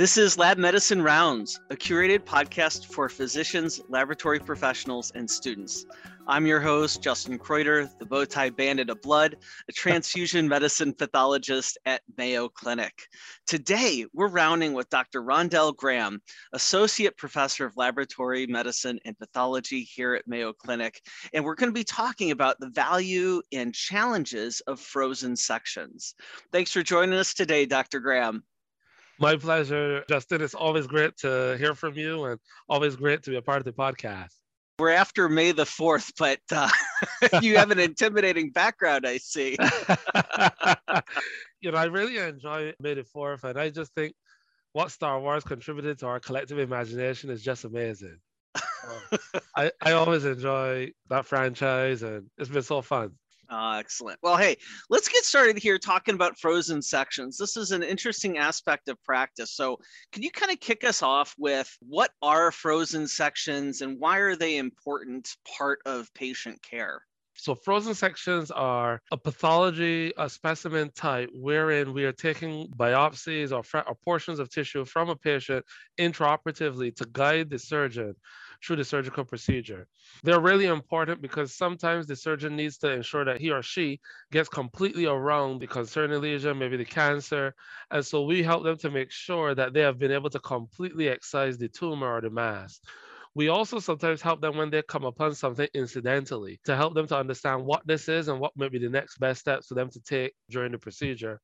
This is Lab Medicine Rounds, a curated podcast for physicians, laboratory professionals, and students. I'm your host, Justin Kreuter, the bowtie bandit of blood, a transfusion medicine pathologist at Mayo Clinic. Today, we're rounding with Dr. Rondell Graham, Associate Professor of Laboratory Medicine and Pathology here at Mayo Clinic. And we're going to be talking about the value and challenges of frozen sections. Thanks for joining us today, Dr. Graham. My pleasure, Justin. It's always great to hear from you and always great to be a part of the podcast. We're after May the 4th, but uh, you have an intimidating background, I see. you know, I really enjoy May the 4th, and I just think what Star Wars contributed to our collective imagination is just amazing. I, I always enjoy that franchise, and it's been so fun. Uh, excellent. Well, hey, let's get started here talking about frozen sections. This is an interesting aspect of practice. So, can you kind of kick us off with what are frozen sections and why are they important part of patient care? So frozen sections are a pathology, a specimen type wherein we are taking biopsies or, or portions of tissue from a patient intraoperatively to guide the surgeon through the surgical procedure. They're really important because sometimes the surgeon needs to ensure that he or she gets completely around the concerning lesion, maybe the cancer. And so we help them to make sure that they have been able to completely excise the tumor or the mass. We also sometimes help them when they come upon something incidentally to help them to understand what this is and what may be the next best steps for them to take during the procedure.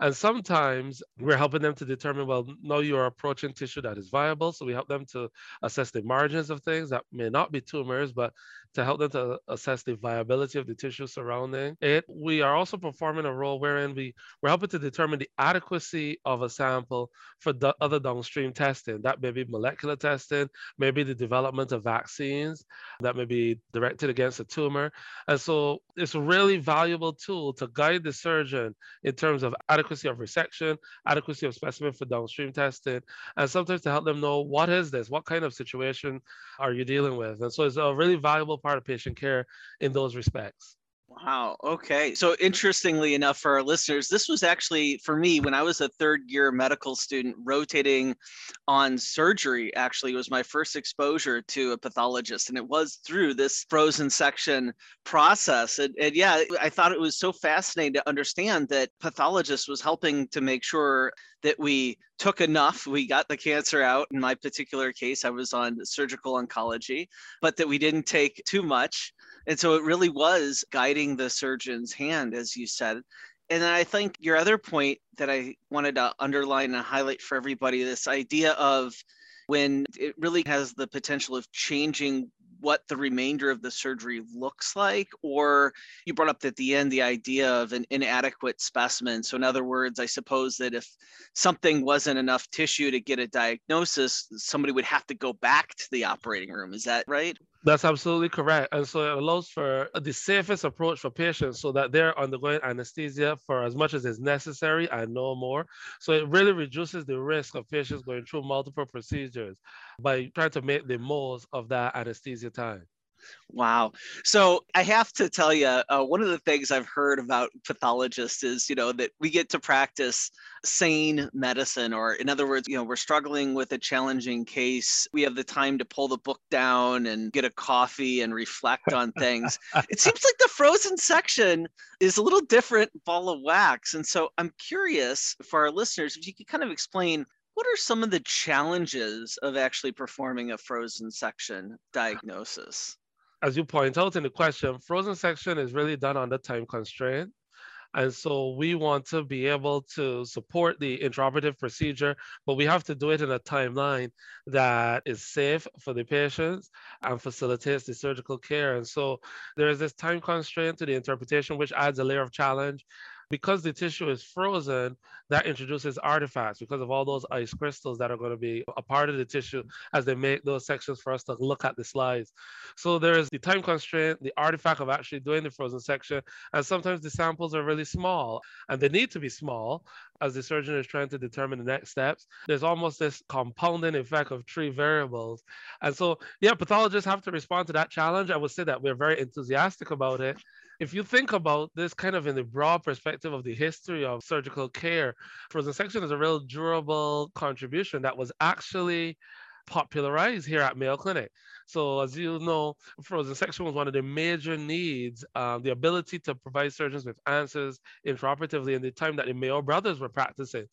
And sometimes we're helping them to determine, well, no, you're approaching tissue that is viable. So we help them to assess the margins of things that may not be tumors, but to help them to assess the viability of the tissue surrounding it. We are also performing a role wherein we, we're helping to determine the adequacy of a sample for the other downstream testing. That may be molecular testing, maybe the development of vaccines that may be directed against a tumor. And so it's a really valuable tool to guide the surgeon in terms of adequacy of resection, adequacy of specimen for downstream testing, and sometimes to help them know what is this, what kind of situation are you dealing with. And so it's a really valuable part of patient care in those respects. Wow. Okay. So, interestingly enough, for our listeners, this was actually for me when I was a third year medical student rotating on surgery, actually, was my first exposure to a pathologist. And it was through this frozen section process. And, and yeah, I thought it was so fascinating to understand that pathologist was helping to make sure that we took enough. We got the cancer out. In my particular case, I was on surgical oncology, but that we didn't take too much and so it really was guiding the surgeon's hand, as you said. And I think your other point that I wanted to underline and highlight for everybody this idea of when it really has the potential of changing what the remainder of the surgery looks like or you brought up at the end the idea of an inadequate specimen. So in other words i suppose that if something wasn't enough tissue to get a diagnosis somebody would have to go back to the operating room. Is that right that's absolutely correct. And so it allows for the safest approach for patients so that they're undergoing anesthesia for as much as is necessary and no more. So it really reduces the risk of patients going through multiple procedures by trying to make the most of that anesthesia time. Wow. So I have to tell you, uh, one of the things I've heard about pathologists is, you know, that we get to practice sane medicine, or in other words, you know, we're struggling with a challenging case. We have the time to pull the book down and get a coffee and reflect on things. it seems like the frozen section is a little different ball of wax. And so I'm curious for our listeners if you could kind of explain what are some of the challenges of actually performing a frozen section diagnosis? As you point out in the question, frozen section is really done under time constraint. And so we want to be able to support the intraoperative procedure, but we have to do it in a timeline that is safe for the patients and facilitates the surgical care. And so there is this time constraint to the interpretation, which adds a layer of challenge because the tissue is frozen, that introduces artifacts because of all those ice crystals that are going to be a part of the tissue as they make those sections for us to look at the slides. So there's the time constraint, the artifact of actually doing the frozen section, and sometimes the samples are really small and they need to be small as the surgeon is trying to determine the next steps. There's almost this compounding effect of three variables. And so, yeah, pathologists have to respond to that challenge. I would say that we're very enthusiastic about it. If you think about this kind of in the broad perspective of the history of surgical care, frozen section is a real durable contribution that was actually popularized here at Mayo Clinic. So as you know, frozen section was one of the major needs, um, the ability to provide surgeons with answers intraoperatively in the time that the Mayo brothers were practicing.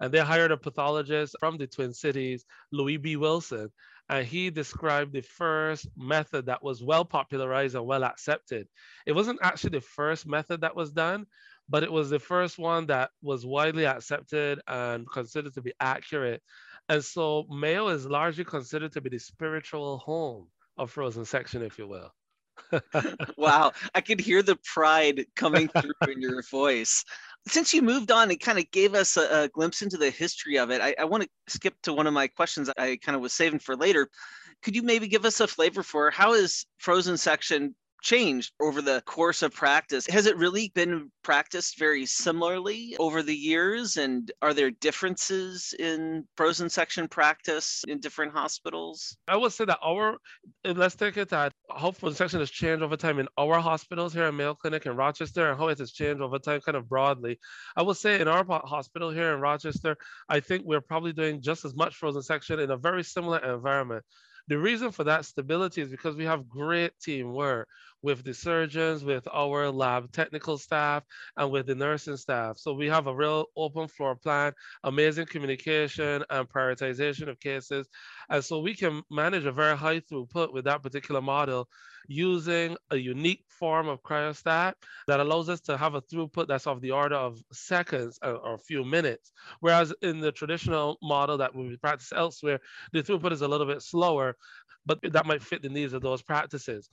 And they hired a pathologist from the Twin Cities, Louis B. Wilson, and he described the first method that was well popularized and well accepted. It wasn't actually the first method that was done, but it was the first one that was widely accepted and considered to be accurate and so Mayo is largely considered to be the spiritual home of Frozen Section, if you will. wow, I could hear the pride coming through in your voice. Since you moved on and kind of gave us a, a glimpse into the history of it, I, I want to skip to one of my questions I kind of was saving for later. Could you maybe give us a flavor for how is Frozen Section changed over the course of practice. Has it really been practiced very similarly over the years? And are there differences in frozen section practice in different hospitals? I would say that our, let's take it that how frozen section has changed over time in our hospitals here at Mayo Clinic in Rochester and how it has changed over time kind of broadly. I would say in our hospital here in Rochester, I think we're probably doing just as much frozen section in a very similar environment. The reason for that stability is because we have great teamwork with the surgeons, with our lab technical staff, and with the nursing staff. So we have a real open floor plan, amazing communication and prioritization of cases. And so we can manage a very high throughput with that particular model using a unique form of cryostat that allows us to have a throughput that's of the order of seconds or, a few minutes. Whereas in the traditional model that we practice elsewhere, the throughput is a little bit slower, but that might fit the needs of those practices.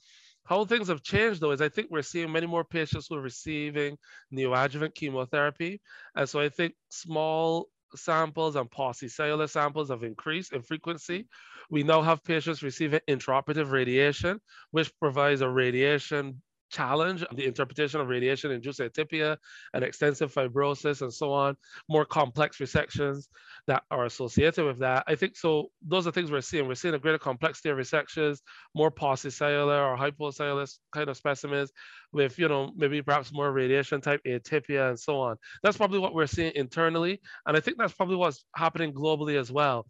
How things have changed though is I think we're seeing many more patients who are receiving neoadjuvant chemotherapy. And so I think small samples and paucicellular samples have increased in frequency. We now have patients receiving intraoperative radiation, which provides a radiation challenge the interpretation of radiation induced atypia and extensive fibrosis and so on, more complex resections that are associated with that. I think so. Those are things we're seeing. We're seeing a greater complexity of resections, more paucicellular or hypocellular kind of specimens with, you know, maybe perhaps more radiation type atypia and so on. That's probably what we're seeing internally. And I think that's probably what's happening globally as well.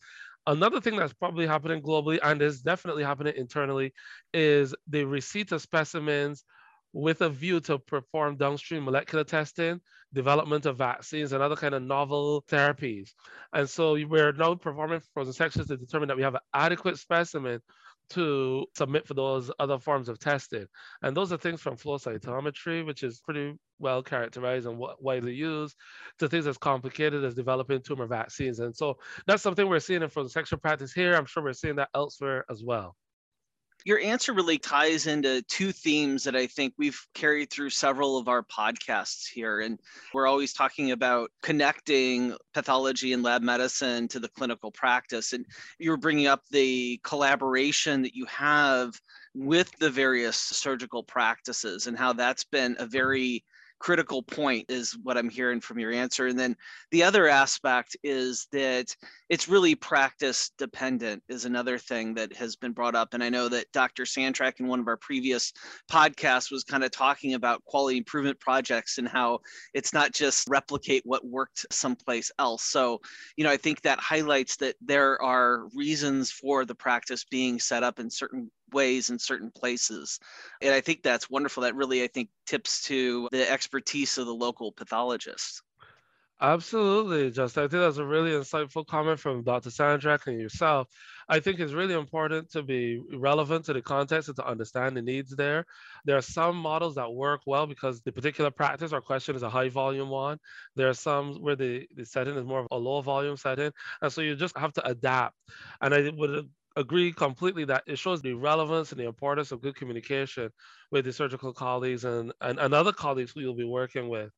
Another thing that's probably happening globally and is definitely happening internally is the receipt of specimens with a view to perform downstream molecular testing, development of vaccines and other kind of novel therapies. And so we're now performing frozen sections to determine that we have an adequate specimen to submit for those other forms of testing. And those are things from flow cytometry, which is pretty well characterized and widely used, to things as complicated as developing tumor vaccines. And so that's something we're seeing in frozen section practice here. I'm sure we're seeing that elsewhere as well your answer really ties into two themes that I think we've carried through several of our podcasts here. And we're always talking about connecting pathology and lab medicine to the clinical practice. And you're bringing up the collaboration that you have with the various surgical practices and how that's been a very critical point is what I'm hearing from your answer. And then the other aspect is that it's really practice dependent is another thing that has been brought up. And I know that Dr. Sandtrack in one of our previous podcasts was kind of talking about quality improvement projects and how it's not just replicate what worked someplace else. So, you know, I think that highlights that there are reasons for the practice being set up in certain ways in certain places. And I think that's wonderful. That really, I think, tips to the expertise of the local pathologist. Absolutely, Justin. I think that's a really insightful comment from Dr. Sandrak and yourself. I think it's really important to be relevant to the context and to understand the needs there. There are some models that work well because the particular practice or question is a high volume one. There are some where the, the setting is more of a low volume setting. And so you just have to adapt. And I would agree completely that it shows the relevance and the importance of good communication with the surgical colleagues and, and, and other colleagues who you'll be working with.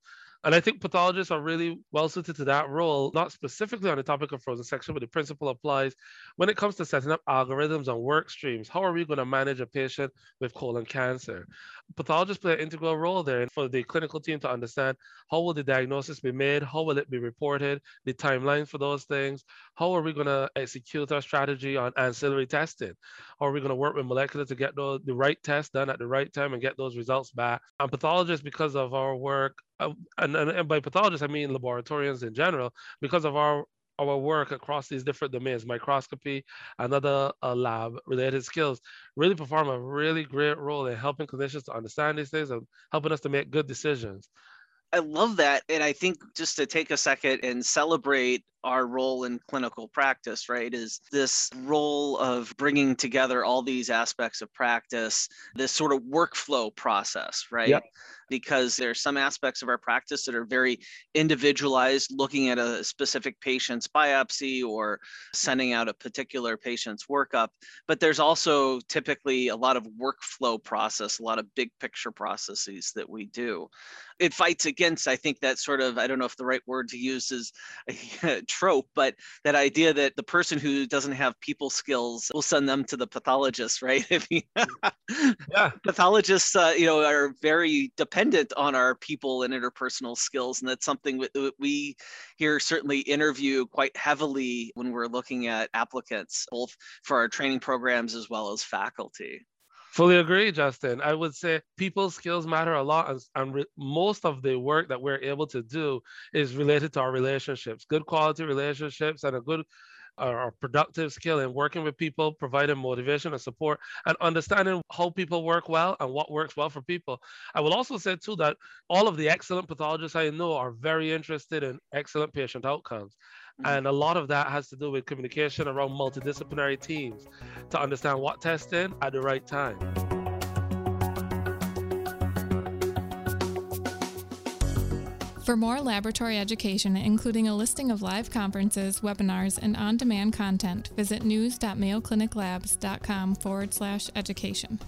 And I think pathologists are really well suited to that role, not specifically on the topic of frozen section, but the principle applies when it comes to setting up algorithms and work streams. How are we going to manage a patient with colon cancer? Pathologists play an integral role there for the clinical team to understand how will the diagnosis be made, how will it be reported, the timeline for those things, how are we going to execute our strategy on ancillary testing, how are we going to work with molecular to get the, the right test done at the right time and get those results back. And pathologists, because of our work, uh, and, and, by pathologists, I mean laboratorians in general, because of our our work across these different domains, microscopy and other uh, lab related skills, really perform a really great role in helping clinicians to understand these things and helping us to make good decisions. I love that. And I think just to take a second and celebrate our role in clinical practice, right, is this role of bringing together all these aspects of practice, this sort of workflow process, right? Yep. Because there's some aspects of our practice that are very individualized, looking at a specific patient's biopsy or sending out a particular patient's workup. But there's also typically a lot of workflow process, a lot of big picture processes that we do. It fights against, I think, that sort of, I don't know if the right word to use is trope, but that idea that the person who doesn't have people skills will send them to the pathologist, right? yeah, pathologists, uh, you know, are very dependent on our people and interpersonal skills, and that's something that we here certainly interview quite heavily when we're looking at applicants, both for our training programs as well as faculty. Fully agree, Justin. I would say people skills matter a lot, and, and re- most of the work that we're able to do is related to our relationships, good quality relationships, and a good uh, or productive skill in working with people, providing motivation and support, and understanding how people work well and what works well for people. I will also say too that all of the excellent pathologists I know are very interested in excellent patient outcomes. Mm-hmm. And a lot of that has to do with communication around multidisciplinary teams to understand what testing at the right time. For more laboratory education, including a listing of live conferences, webinars, and on demand content, visit news.mayocliniclabs.com forward slash education.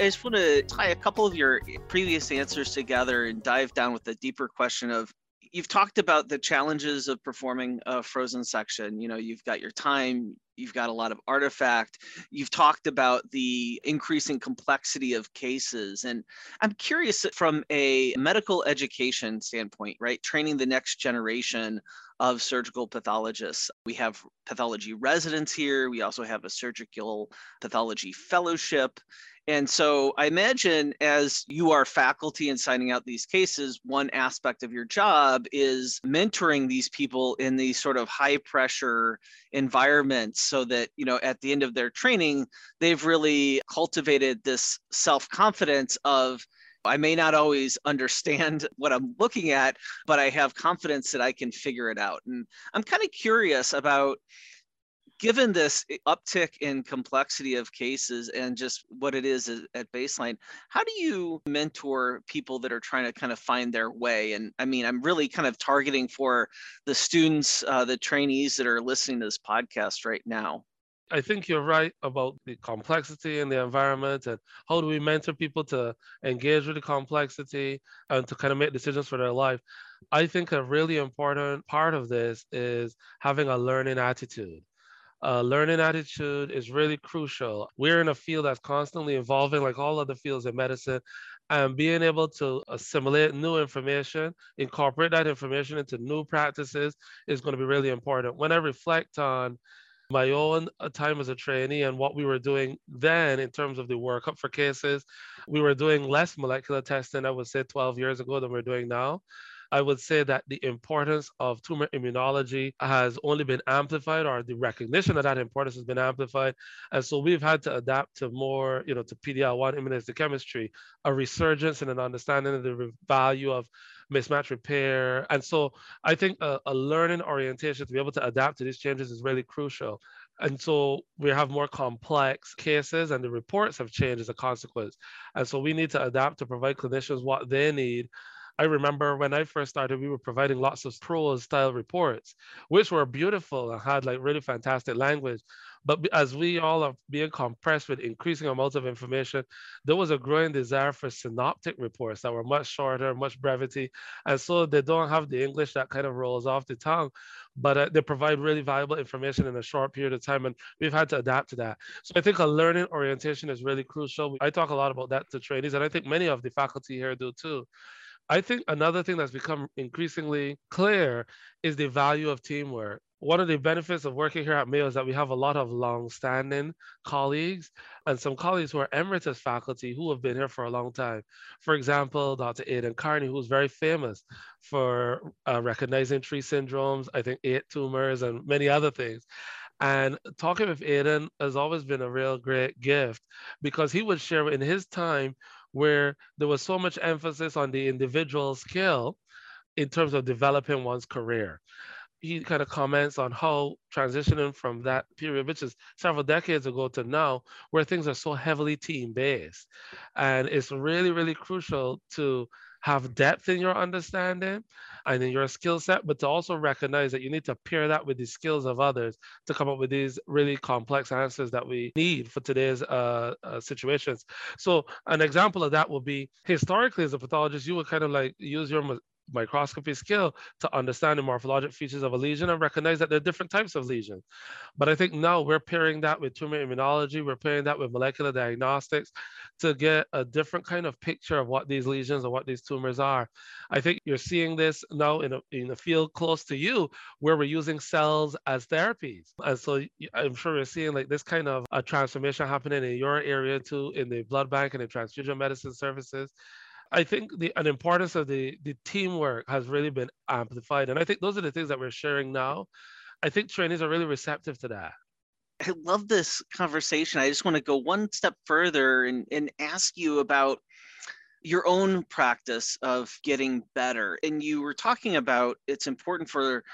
I just want to tie a couple of your previous answers together and dive down with a deeper question of you've talked about the challenges of performing a frozen section. You know, you've got your time, you've got a lot of artifact. You've talked about the increasing complexity of cases. And I'm curious from a medical education standpoint, right? Training the next generation of surgical pathologists. We have pathology residents here. We also have a surgical pathology fellowship. And so I imagine as you are faculty and signing out these cases, one aspect of your job is mentoring these people in these sort of high pressure environments so that, you know, at the end of their training, they've really cultivated this self confidence of, I may not always understand what I'm looking at, but I have confidence that I can figure it out. And I'm kind of curious about given this uptick in complexity of cases and just what it is at baseline, how do you mentor people that are trying to kind of find their way? And I mean, I'm really kind of targeting for the students, uh, the trainees that are listening to this podcast right now. I think you're right about the complexity in the environment and how do we mentor people to engage with the complexity and to kind of make decisions for their life. I think a really important part of this is having a learning attitude uh, learning attitude is really crucial. We're in a field that's constantly evolving, like all other fields in medicine, and being able to assimilate new information, incorporate that information into new practices is going to be really important. When I reflect on my own uh, time as a trainee and what we were doing then in terms of the workup for cases, we were doing less molecular testing, I would say 12 years ago than we're doing now. I would say that the importance of tumor immunology has only been amplified, or the recognition of that importance has been amplified. And so we've had to adapt to more, you know, to PD-L1 immunohistochemistry, a resurgence and an understanding of the value of mismatch repair. And so I think a, a learning orientation to be able to adapt to these changes is really crucial. And so we have more complex cases, and the reports have changed as a consequence. And so we need to adapt to provide clinicians what they need I remember when I first started, we were providing lots of prose style reports, which were beautiful and had like really fantastic language. But as we all are being compressed with increasing amounts of information, there was a growing desire for synoptic reports that were much shorter, much brevity. And so they don't have the English that kind of rolls off the tongue, but uh, they provide really valuable information in a short period of time. And we've had to adapt to that. So I think a learning orientation is really crucial. I talk a lot about that to trainees, and I think many of the faculty here do too. I think another thing that's become increasingly clear is the value of teamwork. One of the benefits of working here at Mayo is that we have a lot of long-standing colleagues and some colleagues who are emeritus faculty who have been here for a long time. For example, Dr. Aidan Carney, who's very famous for uh, recognizing tree syndromes, I think eight tumors and many other things. And talking with Aidan has always been a real great gift because he would share in his time where there was so much emphasis on the individual skill in terms of developing one's career. He kind of comments on how transitioning from that period, which is several decades ago to now, where things are so heavily team based. And it's really, really crucial to have depth in your understanding and in your skill set, but to also recognize that you need to pair that with the skills of others to come up with these really complex answers that we need for today's uh, uh, situations. So an example of that will be historically as a pathologist, you would kind of like use your microscopy skill to understand the morphologic features of a lesion and recognize that there are different types of lesions. But I think now we're pairing that with tumor immunology, we're pairing that with molecular diagnostics to get a different kind of picture of what these lesions or what these tumors are. I think you're seeing this now in a, in a field close to you where we're using cells as therapies. And so I'm sure you're seeing like this kind of a transformation happening in your area too, in the blood bank and the transfusion medicine services. I think the an importance of the the teamwork has really been amplified, and I think those are the things that we're sharing now. I think trainees are really receptive to that. I love this conversation. I just want to go one step further and, and ask you about your own practice of getting better. And you were talking about it's important for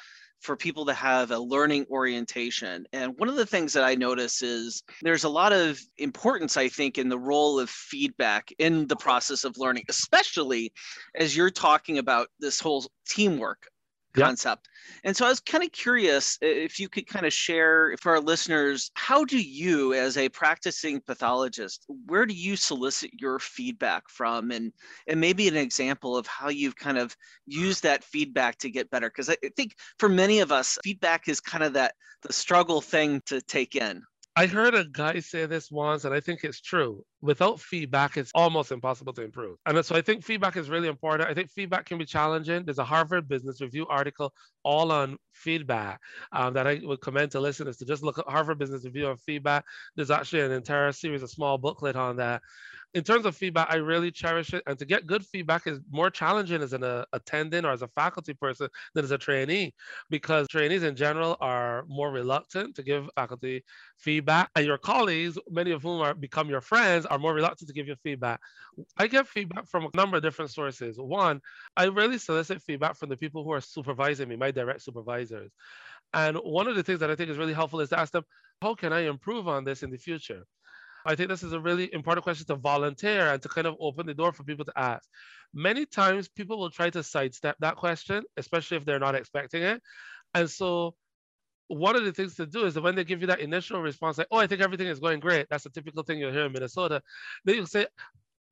for people to have a learning orientation. And one of the things that I notice is there's a lot of importance, I think, in the role of feedback in the process of learning, especially as you're talking about this whole teamwork concept. And so I was kind of curious if you could kind of share for our listeners, how do you, as a practicing pathologist, where do you solicit your feedback from? And, and maybe an example of how you've kind of used that feedback to get better? Because I think for many of us, feedback is kind of that the struggle thing to take in. I heard a guy say this once, and I think it's true. Without feedback, it's almost impossible to improve. And so I think feedback is really important. I think feedback can be challenging. There's a Harvard Business Review article all on feedback um, that I would commend to listeners to just look at Harvard Business Review on feedback. There's actually an entire series, a small booklet on that in terms of feedback, I really cherish it. And to get good feedback is more challenging as an uh, attendant or as a faculty person than as a trainee, because trainees in general are more reluctant to give faculty feedback. And your colleagues, many of whom are become your friends, are more reluctant to give you feedback. I get feedback from a number of different sources. One, I really solicit feedback from the people who are supervising me, my direct supervisors. And one of the things that I think is really helpful is to ask them, how can I improve on this in the future? I think this is a really important question to volunteer and to kind of open the door for people to ask. Many times people will try to sidestep that question, especially if they're not expecting it. And so one of the things to do is that when they give you that initial response, like, oh, I think everything is going great. That's a typical thing you'll hear in Minnesota. Then you say,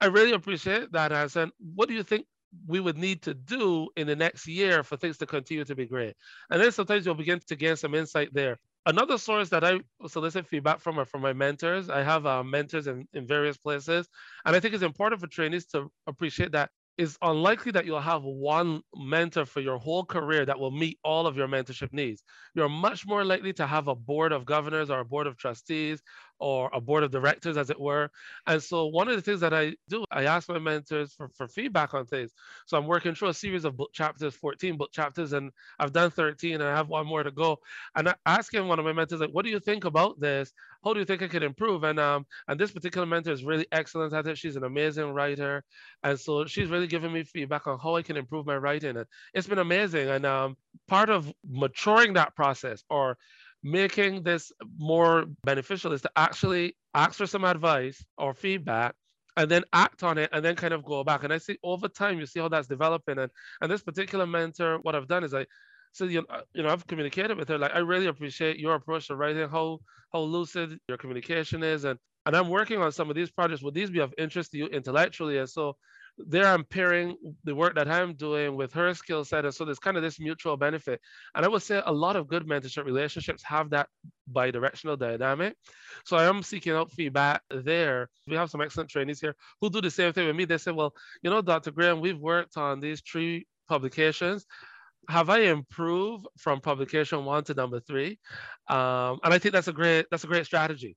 I really appreciate that answer. What do you think we would need to do in the next year for things to continue to be great? And then sometimes you'll begin to gain some insight there another source that I solicit feedback from are from my mentors. I have uh, mentors in, in various places. And I think it's important for trainees to appreciate that it's unlikely that you'll have one mentor for your whole career that will meet all of your mentorship needs. You're much more likely to have a board of governors or a board of trustees or a board of directors, as it were. And so one of the things that I do, I ask my mentors for, for feedback on things. So I'm working through a series of book chapters, 14 book chapters, and I've done 13 and I have one more to go. And I asking one of my mentors, like, what do you think about this? How do you think I could improve? And um, and this particular mentor is really excellent at it. She's an amazing writer. And so she's really giving me feedback on how I can improve my writing. And it's been amazing. And um, part of maturing that process or making this more beneficial is to actually ask for some advice or feedback and then act on it and then kind of go back. And I see over time, you see how that's developing. And, and this particular mentor, what I've done is I, so you know, you know, I've communicated with her. Like, I really appreciate your approach to writing, how how lucid your communication is, and and I'm working on some of these projects. Would these be of interest to you intellectually? And so there I'm pairing the work that I'm doing with her skill set. And so there's kind of this mutual benefit. And I would say a lot of good mentorship relationships have that bi-directional dynamic. So I am seeking out feedback there. We have some excellent trainees here who do the same thing with me. They say, well, you know, Dr. Graham, we've worked on these three publications have I improved from publication one to number three? Um, and I think that's a great that's a great strategy.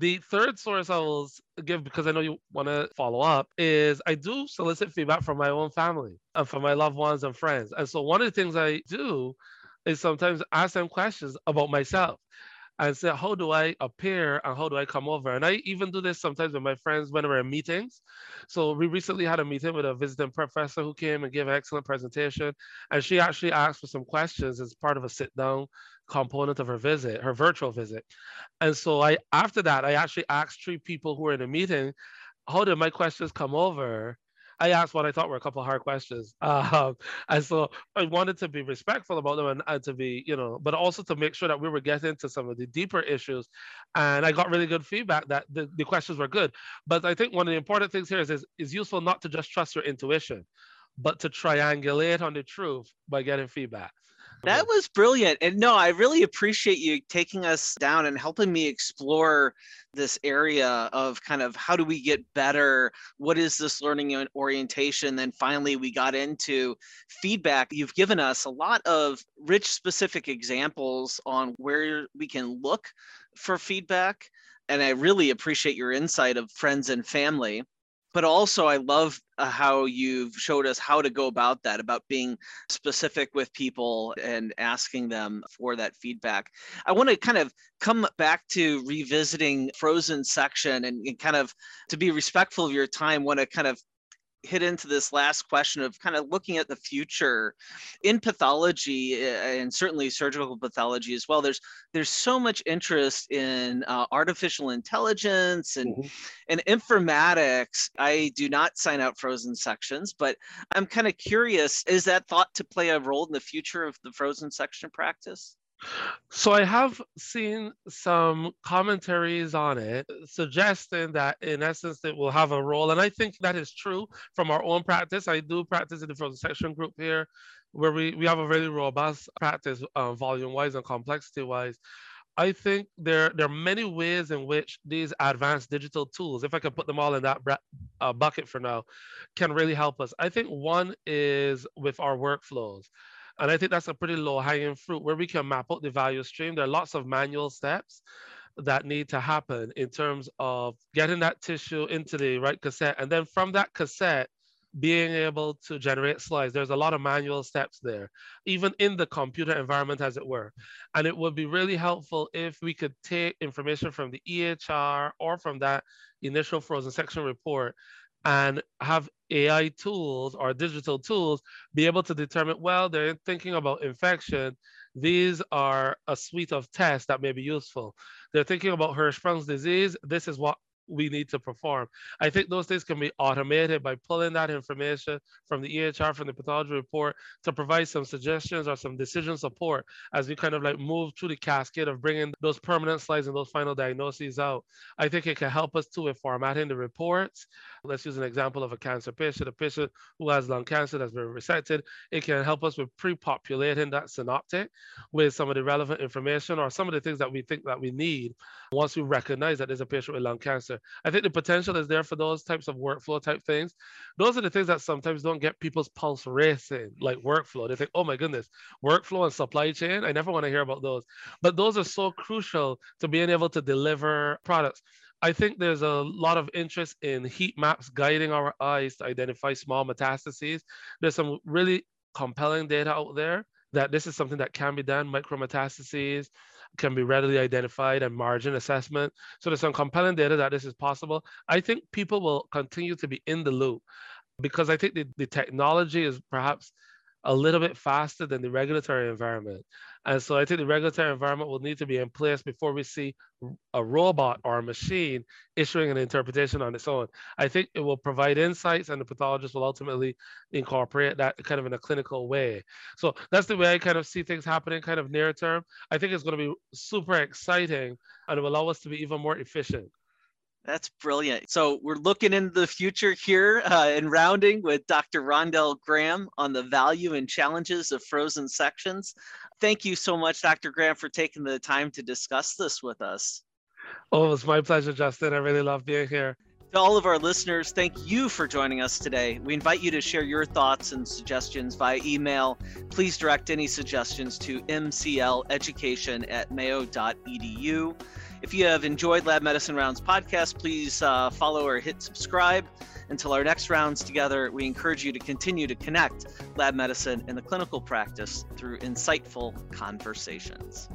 The third source I will give, because I know you want to follow up, is I do solicit feedback from my own family and from my loved ones and friends. And so one of the things I do is sometimes ask them questions about myself and say, how do I appear and how do I come over? And I even do this sometimes with my friends when we're in meetings. So we recently had a meeting with a visiting professor who came and gave an excellent presentation. And she actually asked for some questions as part of a sit down component of her visit, her virtual visit. And so I after that, I actually asked three people who were in the meeting, how did my questions come over? I asked what I thought were a couple hard questions. Um, and so I wanted to be respectful about them and, and, to be, you know, but also to make sure that we were getting to some of the deeper issues. And I got really good feedback that the, the questions were good. But I think one of the important things here is, is it's useful not to just trust your intuition, but to triangulate on the truth by getting feedback. That was brilliant. And no, I really appreciate you taking us down and helping me explore this area of kind of how do we get better? What is this learning orientation? Then finally, we got into feedback. You've given us a lot of rich, specific examples on where we can look for feedback. And I really appreciate your insight of friends and family but also i love uh, how you've showed us how to go about that about being specific with people and asking them for that feedback. I want to kind of come back to revisiting frozen section and, and kind of to be respectful of your time want to kind of hit into this last question of kind of looking at the future in pathology eh, and certainly surgical pathology as well there's there's so much interest in uh, artificial intelligence and mm-hmm. and informatics i do not sign out frozen sections but i'm kind of curious is that thought to play a role in the future of the frozen section practice so I have seen some commentaries on it suggesting that in essence it will have a role. And I think that is true from our own practice. I do practice in the frozen section group here where we, we have a very robust practice uh, volume wise and complexity wise. I think there, there are many ways in which these advanced digital tools, if I can put them all in that uh, bucket for now, can really help us. I think one is with our workflows. And I think that's a pretty low hanging fruit where we can map out the value stream. There are lots of manual steps that need to happen in terms of getting that tissue into the right cassette. And then from that cassette, being able to generate slides. There's a lot of manual steps there, even in the computer environment, as it were. And it would be really helpful if we could take information from the EHR or from that initial frozen section report and have AI tools or digital tools be able to determine, well, they're thinking about infection. These are a suite of tests that may be useful. They're thinking about Hirschsprung's disease. This is what we need to perform. I think those things can be automated by pulling that information from the EHR, from the pathology report to provide some suggestions or some decision support as we kind of like move through the cascade of bringing those permanent slides and those final diagnoses out. I think it can help us too with formatting the reports. Let's use an example of a cancer patient, a patient who has lung cancer that's been resected. It can help us with pre-populating that synoptic with some of the relevant information or some of the things that we think that we need once we recognize that there's a patient with lung cancer. I think the potential is there for those types of workflow type things. Those are the things that sometimes don't get people's pulse racing, like workflow. They think, oh my goodness, workflow and supply chain. I never want to hear about those. But those are so crucial to being able to deliver products. I think there's a lot of interest in heat maps guiding our eyes to identify small metastases. There's some really compelling data out there that this is something that can be done, micrometastases, can be readily identified and margin assessment. So there's some compelling data that this is possible. I think people will continue to be in the loop because I think the, the technology is perhaps a little bit faster than the regulatory environment. And so I think the regulatory environment will need to be in place before we see a robot or a machine issuing an interpretation on its own. I think it will provide insights and the pathologist will ultimately incorporate that kind of in a clinical way. So that's the way I kind of see things happening kind of near term. I think it's going to be super exciting and it will allow us to be even more efficient. That's brilliant. So we're looking into the future here uh, and rounding with Dr. Rondell Graham on the value and challenges of frozen sections. Thank you so much, Dr. Graham, for taking the time to discuss this with us. Oh, it's my pleasure, Justin. I really love being here. To all of our listeners, thank you for joining us today. We invite you to share your thoughts and suggestions via email. Please direct any suggestions to mcleducation at mayo.edu. If you have enjoyed Lab Medicine Rounds podcast, please uh, follow or hit subscribe. Until our next rounds together, we encourage you to continue to connect lab medicine and the clinical practice through insightful conversations.